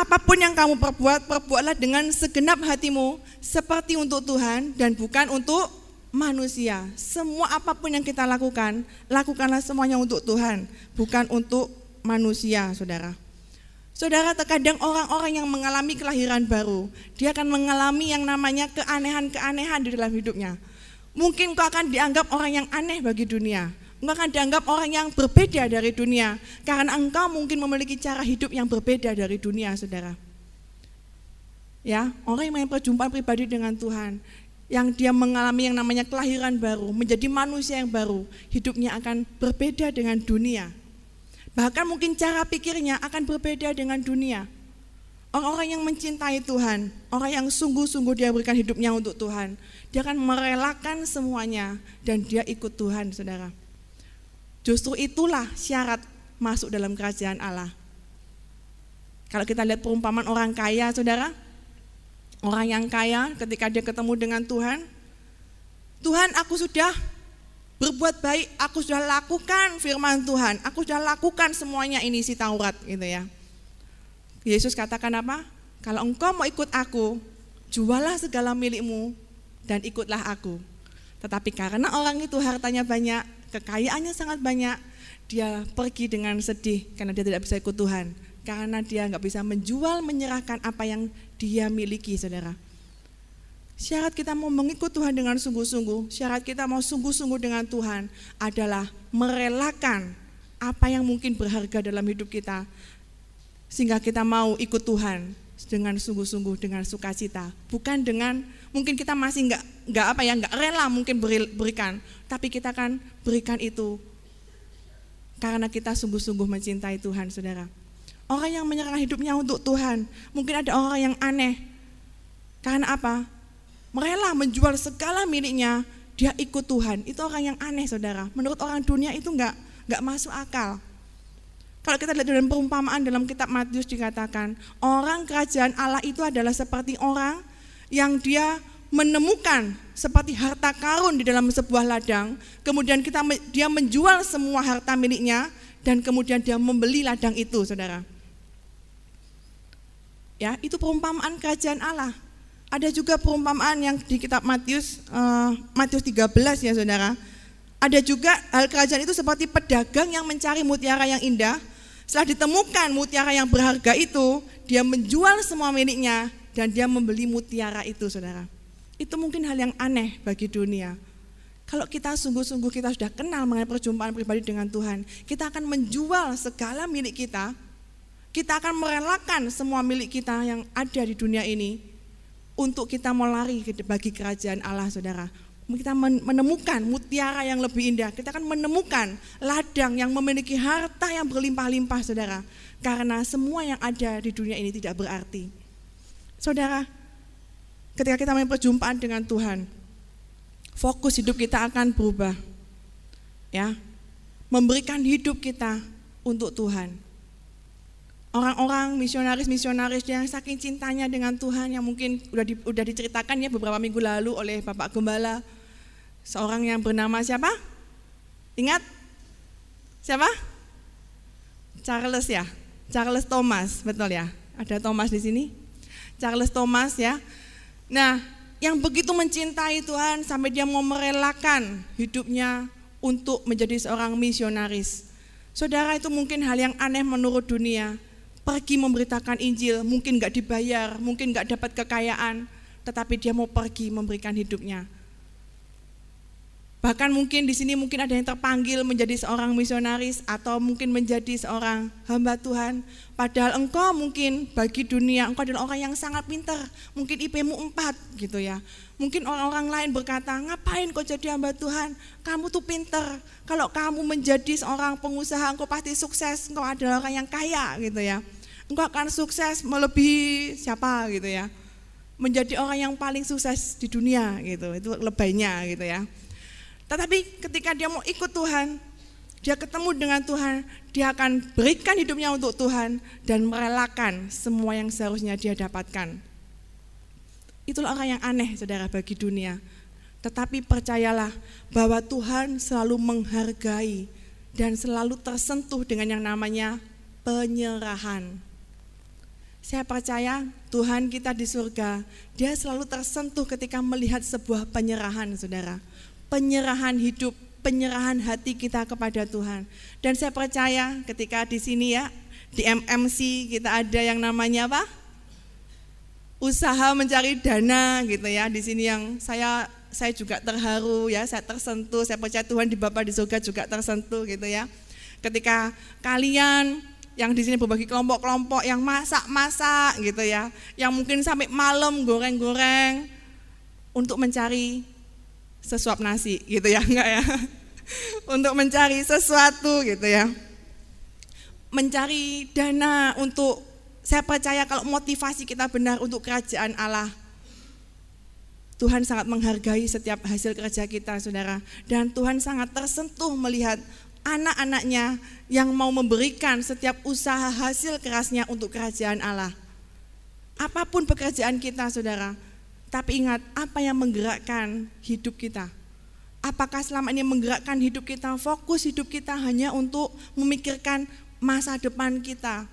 Apa pun yang kamu perbuat, perbuatlah dengan segenap hatimu seperti untuk Tuhan dan bukan untuk manusia. Semua apa pun yang kita lakukan, lakukanlah semuanya untuk Tuhan, bukan untuk manusia, saudara. Saudara, terkadang orang-orang yang mengalami kelahiran baru, dia akan mengalami yang namanya keanehan-keanehan di dalam hidupnya. Mungkin kau akan dianggap orang yang aneh bagi dunia. Engkau akan dianggap orang yang berbeda dari dunia karena engkau mungkin memiliki cara hidup yang berbeda dari dunia, Saudara. Ya, orang yang perjumpaan pribadi dengan Tuhan, yang dia mengalami yang namanya kelahiran baru, menjadi manusia yang baru, hidupnya akan berbeda dengan dunia. Bahkan mungkin cara pikirnya akan berbeda dengan dunia. Orang-orang yang mencintai Tuhan, orang yang sungguh-sungguh dia berikan hidupnya untuk Tuhan, dia akan merelakan semuanya dan dia ikut Tuhan, saudara. Justru itulah syarat masuk dalam kerajaan Allah. Kalau kita lihat perumpamaan orang kaya, saudara, orang yang kaya ketika dia ketemu dengan Tuhan, Tuhan aku sudah berbuat baik, aku sudah lakukan firman Tuhan, aku sudah lakukan semuanya ini si Taurat gitu ya. Yesus katakan apa? Kalau engkau mau ikut aku, jualah segala milikmu dan ikutlah aku. Tetapi karena orang itu hartanya banyak, kekayaannya sangat banyak, dia pergi dengan sedih karena dia tidak bisa ikut Tuhan karena dia nggak bisa menjual, menyerahkan apa yang dia miliki, saudara. Syarat kita mau mengikut Tuhan dengan sungguh-sungguh, syarat kita mau sungguh-sungguh dengan Tuhan adalah merelakan apa yang mungkin berharga dalam hidup kita, sehingga kita mau ikut Tuhan dengan sungguh-sungguh, dengan sukacita, bukan dengan mungkin kita masih nggak nggak apa ya nggak rela mungkin beri, berikan, tapi kita akan berikan itu karena kita sungguh-sungguh mencintai Tuhan, saudara. Orang yang menyerahkan hidupnya untuk Tuhan. Mungkin ada orang yang aneh. Karena apa? Merela menjual segala miliknya, dia ikut Tuhan. Itu orang yang aneh, saudara. Menurut orang dunia itu enggak, enggak masuk akal. Kalau kita lihat dalam perumpamaan dalam kitab Matius dikatakan, orang kerajaan Allah itu adalah seperti orang yang dia menemukan seperti harta karun di dalam sebuah ladang, kemudian kita dia menjual semua harta miliknya dan kemudian dia membeli ladang itu, Saudara. Ya, itu perumpamaan kerajaan Allah. Ada juga perumpamaan yang di kitab Matius uh, Matius 13 ya Saudara. Ada juga hal kerajaan itu seperti pedagang yang mencari mutiara yang indah. Setelah ditemukan mutiara yang berharga itu, dia menjual semua miliknya dan dia membeli mutiara itu, Saudara. Itu mungkin hal yang aneh bagi dunia. Kalau kita sungguh-sungguh kita sudah kenal mengenai perjumpaan pribadi dengan Tuhan, kita akan menjual segala milik kita kita akan merelakan semua milik kita yang ada di dunia ini untuk kita mau lari bagi kerajaan Allah, saudara. Kita menemukan mutiara yang lebih indah. Kita akan menemukan ladang yang memiliki harta yang berlimpah-limpah, saudara. Karena semua yang ada di dunia ini tidak berarti. Saudara, ketika kita mempunyai perjumpaan dengan Tuhan, fokus hidup kita akan berubah. Ya, memberikan hidup kita untuk Tuhan orang-orang misionaris-misionaris yang saking cintanya dengan Tuhan yang mungkin udah di, udah diceritakan ya beberapa minggu lalu oleh Bapak Gembala seorang yang bernama siapa? Ingat? Siapa? Charles ya, Charles Thomas, betul ya? Ada Thomas di sini? Charles Thomas ya. Nah, yang begitu mencintai Tuhan sampai dia mau merelakan hidupnya untuk menjadi seorang misionaris. Saudara itu mungkin hal yang aneh menurut dunia, pergi memberitakan Injil, mungkin nggak dibayar, mungkin nggak dapat kekayaan, tetapi dia mau pergi memberikan hidupnya. Bahkan mungkin di sini mungkin ada yang terpanggil menjadi seorang misionaris atau mungkin menjadi seorang hamba Tuhan. Padahal engkau mungkin bagi dunia engkau adalah orang yang sangat pintar. Mungkin IP-mu 4 gitu ya. Mungkin orang-orang lain berkata, ngapain kau jadi hamba Tuhan? Kamu tuh pintar. Kalau kamu menjadi seorang pengusaha engkau pasti sukses. Engkau adalah orang yang kaya gitu ya. Engkau akan sukses melebihi siapa gitu ya. Menjadi orang yang paling sukses di dunia gitu. Itu lebaynya gitu ya. Tetapi ketika dia mau ikut Tuhan, dia ketemu dengan Tuhan, dia akan berikan hidupnya untuk Tuhan dan merelakan semua yang seharusnya dia dapatkan. Itulah orang yang aneh, saudara, bagi dunia. Tetapi percayalah bahwa Tuhan selalu menghargai dan selalu tersentuh dengan yang namanya penyerahan. Saya percaya Tuhan kita di surga, dia selalu tersentuh ketika melihat sebuah penyerahan, saudara penyerahan hidup, penyerahan hati kita kepada Tuhan. Dan saya percaya ketika di sini ya, di MMC kita ada yang namanya apa? Usaha mencari dana gitu ya. Di sini yang saya saya juga terharu ya, saya tersentuh, saya percaya Tuhan di Bapak di surga juga tersentuh gitu ya. Ketika kalian yang di sini berbagi kelompok-kelompok yang masak-masak gitu ya, yang mungkin sampai malam goreng-goreng untuk mencari sesuap nasi gitu ya, enggak ya. Untuk mencari sesuatu gitu ya. Mencari dana untuk saya percaya kalau motivasi kita benar untuk kerajaan Allah. Tuhan sangat menghargai setiap hasil kerja kita, Saudara. Dan Tuhan sangat tersentuh melihat anak-anaknya yang mau memberikan setiap usaha hasil kerasnya untuk kerajaan Allah. Apa pun pekerjaan kita, saudara, tapi ingat apa yang menggerakkan hidup kita. Apakah selama ini menggerakkan hidup kita, fokus hidup kita hanya untuk memikirkan masa depan kita,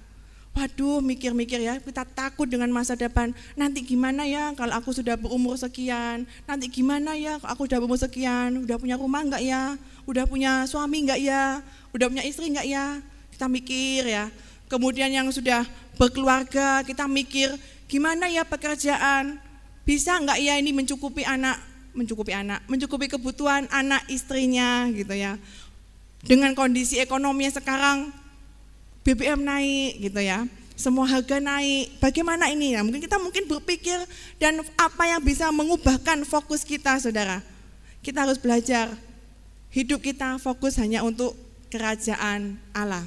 Waduh, mikir-mikir ya, kita takut dengan masa depan. Nanti gimana ya kalau aku sudah berumur sekian? Nanti gimana ya kalau aku sudah berumur sekian? Udah punya rumah enggak ya? Udah punya suami enggak ya? Udah punya istri enggak ya? Kita mikir ya. Kemudian yang sudah berkeluarga, kita mikir gimana ya pekerjaan? Bisa enggak ya ini mencukupi anak, mencukupi anak, mencukupi kebutuhan anak istrinya gitu ya. Dengan kondisi ekonomi yang sekarang BBM naik gitu ya. Semua harga naik. Bagaimana ini? ya mungkin kita mungkin berpikir dan apa yang bisa mengubahkan fokus kita, Saudara. Kita harus belajar hidup kita fokus hanya untuk kerajaan Allah.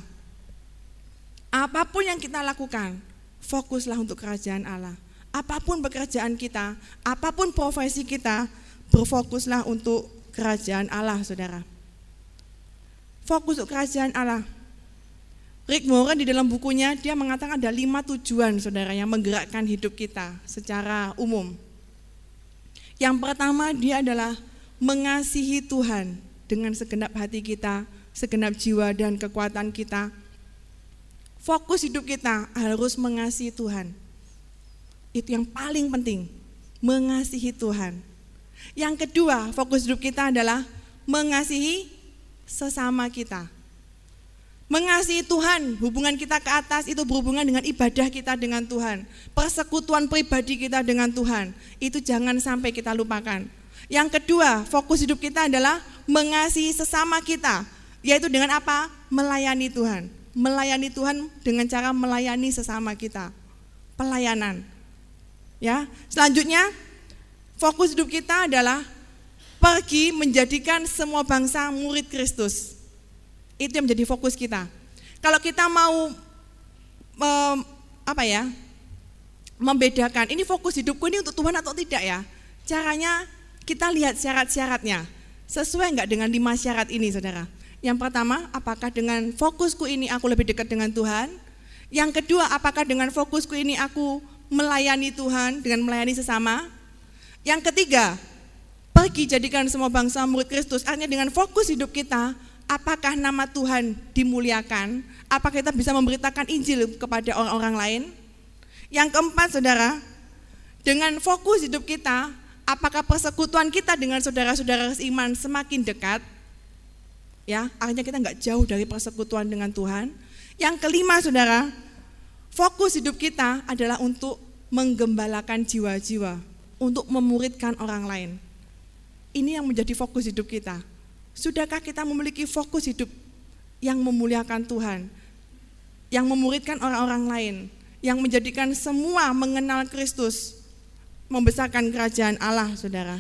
Apa pun yang kita lakukan, fokuslah untuk kerajaan Allah. Apa pun pekerjaan kita, apa pun profesi kita, berfokuslah untuk kerajaan Allah, Saudara. Fokus untuk kerajaan Allah. Rick Warren di dalam bukunya dia mengatakan ada lima tujuan saudara yang menggerakkan hidup kita secara umum. Yang pertama dia adalah mengasihi Tuhan dengan segenap hati kita, segenap jiwa dan kekuatan kita. Fokus hidup kita harus mengasihi Tuhan. Itu yang paling penting, mengasihi Tuhan. Yang kedua, fokus hidup kita adalah mengasihi sesama kita. Mengasihi Tuhan, hubungan kita ke atas itu berhubungan dengan ibadah kita dengan Tuhan. Persekutuan pribadi kita dengan Tuhan. Itu jangan sampai kita lupakan. Yang kedua, fokus hidup kita adalah mengasihi sesama kita. Yaitu dengan apa? Melayani Tuhan. Melayani Tuhan dengan cara melayani sesama kita. Pelayanan. Ya, selanjutnya fokus hidup kita adalah pergi menjadikan semua bangsa murid Kristus. Itu yang menjadi fokus kita. Kalau kita mau um, apa ya? membedakan ini fokus hidupku ini untuk Tuhan atau tidak ya? Caranya kita lihat syarat-syaratnya. Sesuai enggak dengan lima syarat ini, Saudara? Yang pertama, apakah dengan fokusku ini aku lebih dekat dengan Tuhan? Yang kedua, apakah dengan fokusku ini aku melayani Tuhan dengan melayani sesama? Yang ketiga, pergi jadikan semua bangsa murid Kristus. Artinya dengan fokus hidup kita, apakah nama Tuhan dimuliakan? Apakah kita bisa memberitakan Injil kepada orang-orang lain? Yang keempat, saudara, dengan fokus hidup kita, apakah persekutuan kita dengan saudara-saudara seiman semakin dekat? Ya, artinya kita nggak jauh dari persekutuan dengan Tuhan. Yang kelima, saudara, fokus hidup kita adalah untuk menggembalakan jiwa-jiwa, untuk memuridkan orang lain. Ini yang menjadi fokus hidup kita. Sudahkah kita memiliki fokus hidup yang memuliakan Tuhan, yang memuridkan orang-orang lain, yang menjadikan semua mengenal Kristus, membesarkan kerajaan Allah, saudara?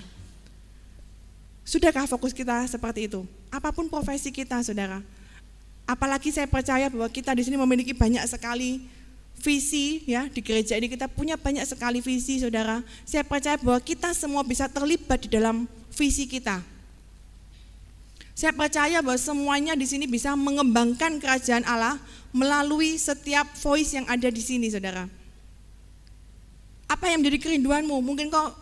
Sudahkah fokus kita seperti itu? Apa pun profesi kita, saudara. Apalagi saya percaya bahwa kita di sini memiliki banyak sekali visi ya di gereja ini kita punya banyak sekali visi saudara. Saya percaya bahwa kita semua bisa terlibat di dalam visi kita. Saya percaya bahwa semuanya di sini bisa mengembangkan kerajaan Allah melalui setiap voice yang ada di sini, saudara. Apa yang menjadi kerinduanmu? Mungkin kau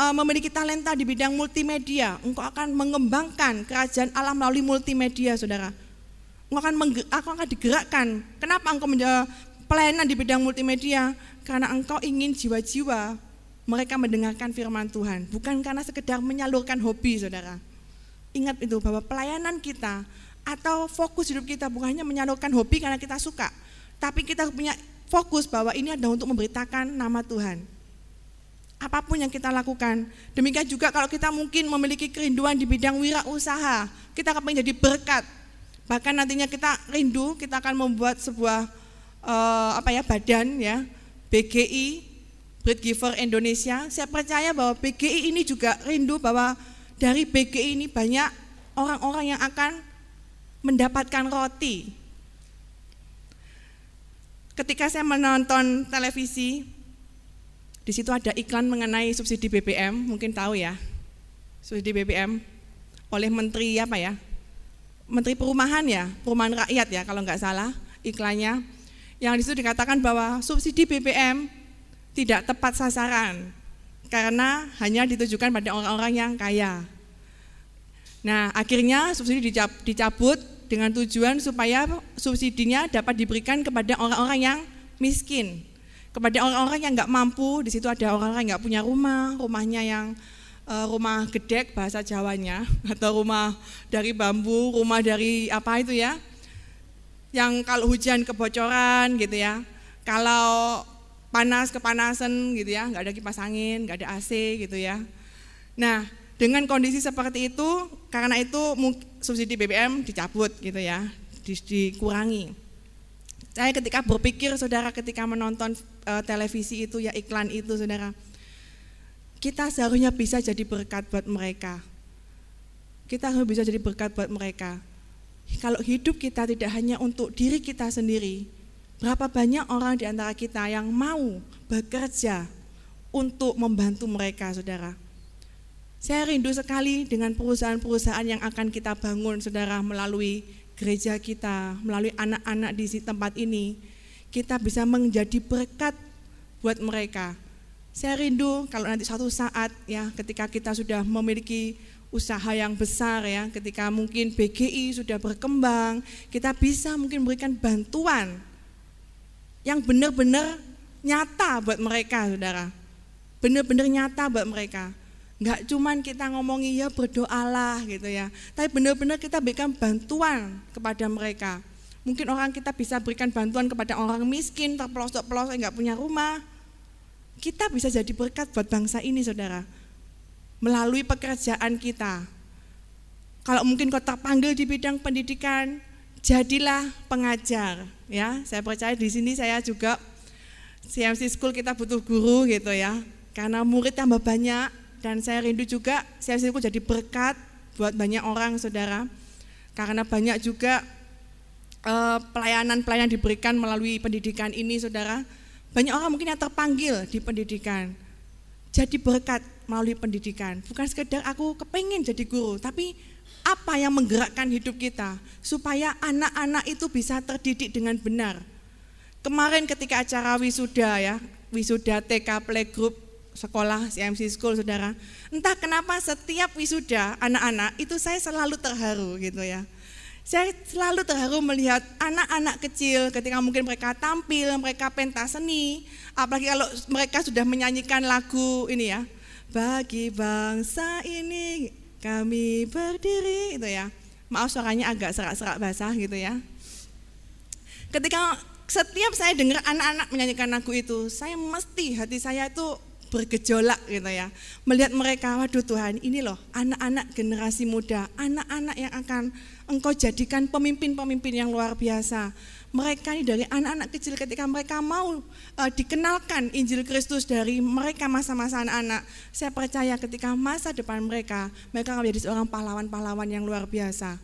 uh, memiliki talenta di bidang multimedia, engkau akan mengembangkan kerajaan Allah melalui multimedia, saudara. Engkau akan, engkau akan digerakkan. Kenapa engkau pelayanan di bidang multimedia? Karena engkau ingin jiwa-jiwa mereka mendengarkan firman Tuhan, bukan karena sekedar menyalurkan hobi, saudara. Ingat itu bahwa pelayanan kita atau fokus hidup kita bukan hanya menyalurkan hobi karena kita suka, tapi kita punya fokus bahwa ini adalah untuk memberitakan nama Tuhan. Apa pun yang kita lakukan, demikian juga kalau kita mungkin memiliki kerinduan di bidang wirausaha, kita akan menjadi berkat. Bahkan nantinya kita rindu, kita akan membuat sebuah uh, apa ya badan ya, BGI, Bread Giver Indonesia. Saya percaya bahwa BGI ini juga rindu bahwa dari BGI ini banyak orang-orang yang akan mendapatkan roti. Ketika saya menonton televisi, di situ ada iklan mengenai subsidi BBM, mungkin tahu ya. Subsidi BBM oleh menteri apa ya? Menteri Perumahan ya, Perumahan Rakyat ya kalau nggak salah iklannya. Yang di situ dikatakan bahwa subsidi BBM tidak tepat sasaran karena hanya ditujukan pada orang-orang yang kaya. Nah, akhirnya subsidi dicabut dengan tujuan supaya subsidinya dapat diberikan kepada orang-orang yang miskin, kepada orang-orang yang nggak mampu. Di situ ada orang-orang yang nggak punya rumah, rumahnya yang uh, rumah gedek bahasa Jawanya atau rumah dari bambu, rumah dari apa itu ya? Yang kalau hujan kebocoran gitu ya. Kalau panas kepanasan gitu ya, nggak ada kipas angin, nggak ada AC gitu ya. Nah, dengan kondisi seperti itu, karena itu subsidi BBM dicabut gitu ya, dikurangi. Saya ketika berpikir saudara ketika menonton uh, televisi itu ya iklan itu saudara, kita seharusnya bisa jadi berkat buat mereka. Kita harus bisa jadi berkat buat mereka. Kalau hidup kita tidak hanya untuk diri kita sendiri, berapa banyak orang di antara kita yang mau bekerja untuk membantu mereka, saudara. Saya rindu sekali dengan perusahaan-perusahaan yang akan kita bangun, saudara, melalui gereja kita, melalui anak-anak di tempat ini. Kita bisa menjadi berkat buat mereka. Saya rindu kalau nanti suatu saat ya ketika kita sudah memiliki usaha yang besar ya, ketika mungkin BGI sudah berkembang, kita bisa mungkin memberikan bantuan yang benar-benar nyata buat mereka, saudara. Benar-benar nyata buat mereka. Enggak cuman kita ngomongi ya berdoalah gitu ya. Tapi benar-benar kita berikan bantuan kepada mereka. Mungkin orang kita bisa berikan bantuan kepada orang miskin, terpelosok-pelosok, enggak punya rumah. Kita bisa jadi berkat buat bangsa ini saudara. Melalui pekerjaan kita. Kalau mungkin kau terpanggil di bidang pendidikan, jadilah pengajar. Ya, saya percaya di sini saya juga CMC School kita butuh guru gitu ya. Karena murid tambah banyak, dan saya rindu juga CFC jadi berkat buat banyak orang saudara karena banyak juga eh, pelayanan-pelayanan diberikan melalui pendidikan ini saudara banyak orang mungkin yang terpanggil di pendidikan jadi berkat melalui pendidikan bukan sekedar aku kepengen jadi guru tapi apa yang menggerakkan hidup kita supaya anak-anak itu bisa terdidik dengan benar kemarin ketika acara wisuda ya wisuda TK Playgroup sekolah CMC School saudara. Entah kenapa setiap wisuda anak-anak itu saya selalu terharu gitu ya. Saya selalu terharu melihat anak-anak kecil ketika mungkin mereka tampil, mereka pentas seni, apalagi kalau mereka sudah menyanyikan lagu ini ya. Bagi bangsa ini kami berdiri itu ya. Maaf suaranya agak serak-serak basah gitu ya. Ketika setiap saya dengar anak-anak menyanyikan lagu itu, saya mesti hati saya itu bergejolak gitu ya. Melihat mereka, waduh Tuhan ini loh anak-anak generasi muda, anak-anak yang akan engkau jadikan pemimpin-pemimpin yang luar biasa. Mereka ini dari anak-anak kecil ketika mereka mau uh, dikenalkan Injil Kristus dari mereka masa-masa anak-anak. Saya percaya ketika masa depan mereka, mereka akan menjadi seorang pahlawan-pahlawan yang luar biasa.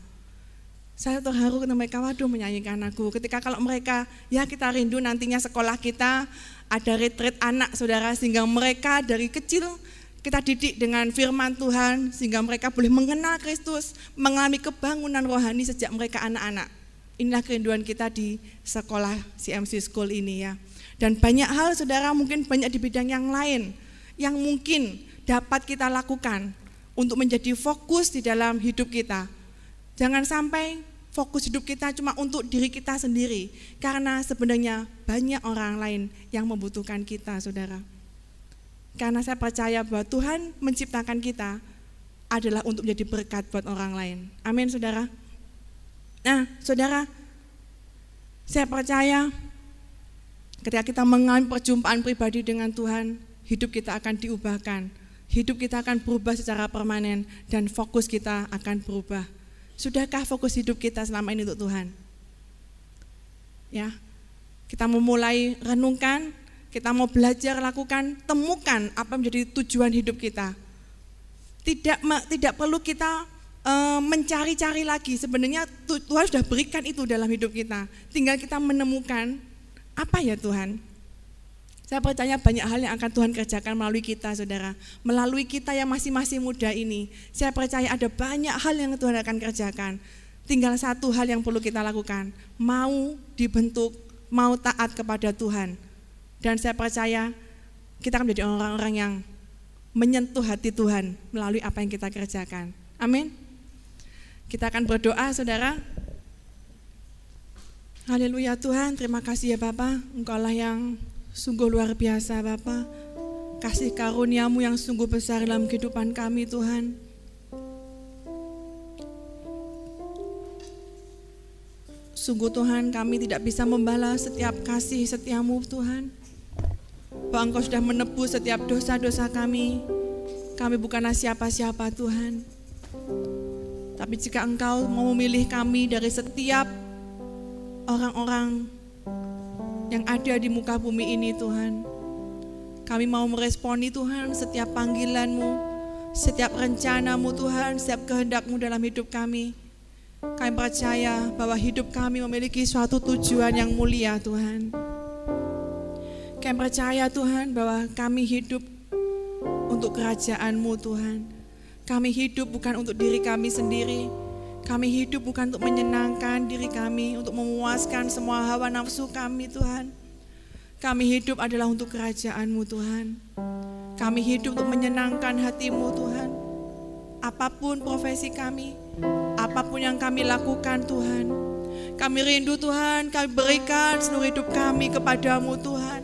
Saya terharu ketika mereka, waduh menyanyikan aku. Ketika kalau mereka, ya kita rindu nantinya sekolah kita ada retreat anak saudara sehingga mereka dari kecil kita didik dengan firman Tuhan sehingga mereka boleh mengenal Kristus, mengalami kebangunan rohani sejak mereka anak-anak. Inilah kerinduan kita di sekolah CMC School ini ya. Dan banyak hal saudara mungkin banyak di bidang yang lain yang mungkin dapat kita lakukan untuk menjadi fokus di dalam hidup kita. Jangan sampai fokus hidup kita cuma untuk diri kita sendiri. Karena sebenarnya banyak orang lain yang membutuhkan kita, saudara. Karena saya percaya bahwa Tuhan menciptakan kita adalah untuk menjadi berkat buat orang lain. Amin, saudara. Nah, saudara, saya percaya ketika kita mengalami perjumpaan pribadi dengan Tuhan, hidup kita akan diubahkan. Hidup kita akan berubah secara permanen dan fokus kita akan berubah. Sudahkah fokus hidup kita selama ini untuk Tuhan? Ya, kita mau mulai renungkan, kita mau belajar lakukan, temukan apa menjadi tujuan hidup kita. Tidak tidak perlu kita uh, mencari-cari lagi. Sebenarnya Tuhan sudah berikan itu dalam hidup kita. Tinggal kita menemukan apa ya Tuhan saya percaya banyak hal yang akan Tuhan kerjakan melalui kita, saudara. Melalui kita yang masih-masih muda ini. Saya percaya ada banyak hal yang Tuhan akan kerjakan. Tinggal satu hal yang perlu kita lakukan, mau dibentuk, mau taat kepada Tuhan. Dan saya percaya kita akan menjadi orang-orang yang menyentuh hati Tuhan melalui apa yang kita kerjakan. Amin. Kita akan berdoa, saudara. Haleluya Tuhan, terima kasih ya Bapak. Engkau lah yang sungguh luar biasa Bapak. Kasih karuniamu yang sungguh besar dalam kehidupan kami Tuhan. Sungguh Tuhan kami tidak bisa membalas setiap kasih setiamu Tuhan. Bahwa Engkau sudah menebus setiap dosa-dosa kami. Kami bukanlah siapa-siapa Tuhan. Tapi jika Engkau mau memilih kami dari setiap orang-orang yang ada di muka bumi ini Tuhan. Kami mau meresponi Tuhan setiap panggilanmu, setiap rencanamu Tuhan, setiap kehendakmu dalam hidup kami. Kami percaya bahwa hidup kami memiliki suatu tujuan yang mulia Tuhan. Kami percaya Tuhan bahwa kami hidup untuk kerajaan-Mu Tuhan. Kami hidup bukan untuk diri kami sendiri. Kami hidup bukan untuk menyenangkan diri kami, untuk memuaskan semua hawa nafsu kami Tuhan. Kami hidup adalah untuk kerajaan-Mu Tuhan. Kami hidup untuk menyenangkan hatimu Tuhan. Apa pun profesi kami, apa pun yang kami lakukan Tuhan. Kami rindu Tuhan, kami berikan seluruh hidup kami kepadamu Tuhan.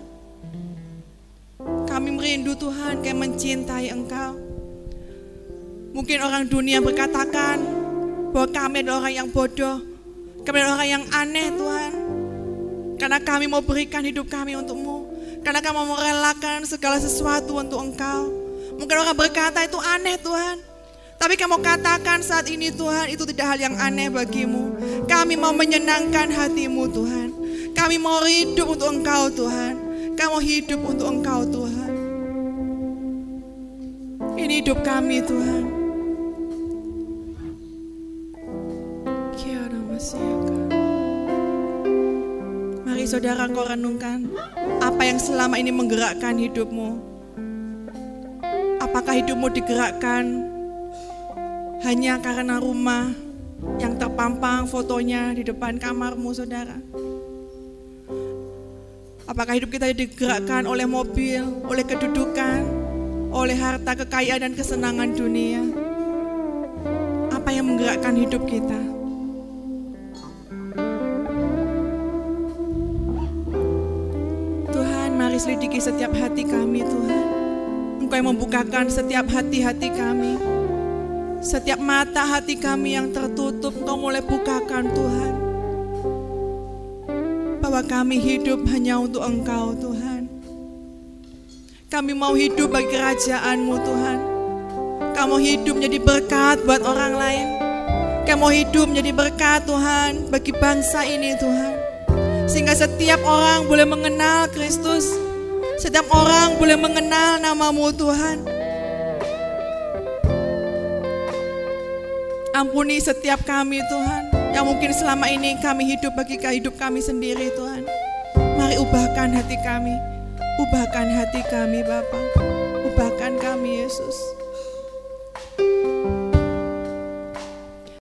Kami merindu Tuhan, kami mencintai Engkau. Mungkin orang dunia berkatakan bahwa kami adalah orang yang bodoh, kami adalah orang yang aneh Tuhan. Karena kami mau berikan hidup kami untukmu. Karena kami mau merelakan segala sesuatu untuk Engkau. Mungkin orang berkata itu aneh Tuhan. Tapi kamu katakan saat ini Tuhan itu tidak hal yang aneh bagimu. Kami mau menyenangkan hatimu Tuhan. Kami mau hidup untuk Engkau Tuhan. Kamu hidup untuk Engkau Tuhan. Ini hidup kami Tuhan. Mari saudara kau renungkan apa yang selama ini menggerakkan hidupmu. Apakah hidupmu digerakkan hanya karena rumah yang terpampang fotonya di depan kamarmu, saudara. Apakah hidup kita digerakkan oleh mobil, oleh kedudukan, oleh harta, kekayaan, dan kesenangan dunia? Apa yang menggerakkan hidup kita? Setiap hati kami, Tuhan. Engkau yang membukakan setiap hati-hati kami. Setiap mata hati kami yang tertutup, Engkau mulai bukakan Tuhan. Bahwa kami hidup hanya untuk Engkau Tuhan. Kami mau hidup bagi kerajaan-Mu Tuhan. Kamu hidup menjadi berkat buat orang lain. Kamu hidup menjadi berkat Tuhan bagi bangsa ini Tuhan. Sehingga setiap orang boleh mengenal Kristus. Setiap orang boleh mengenal namamu Tuhan. Ampuni setiap kami Tuhan, yang mungkin selama ini kami hidup bagi hidup kami sendiri Tuhan. Mari ubahkan hati kami, ubahkan hati kami Bapa, ubahkan kami Yesus.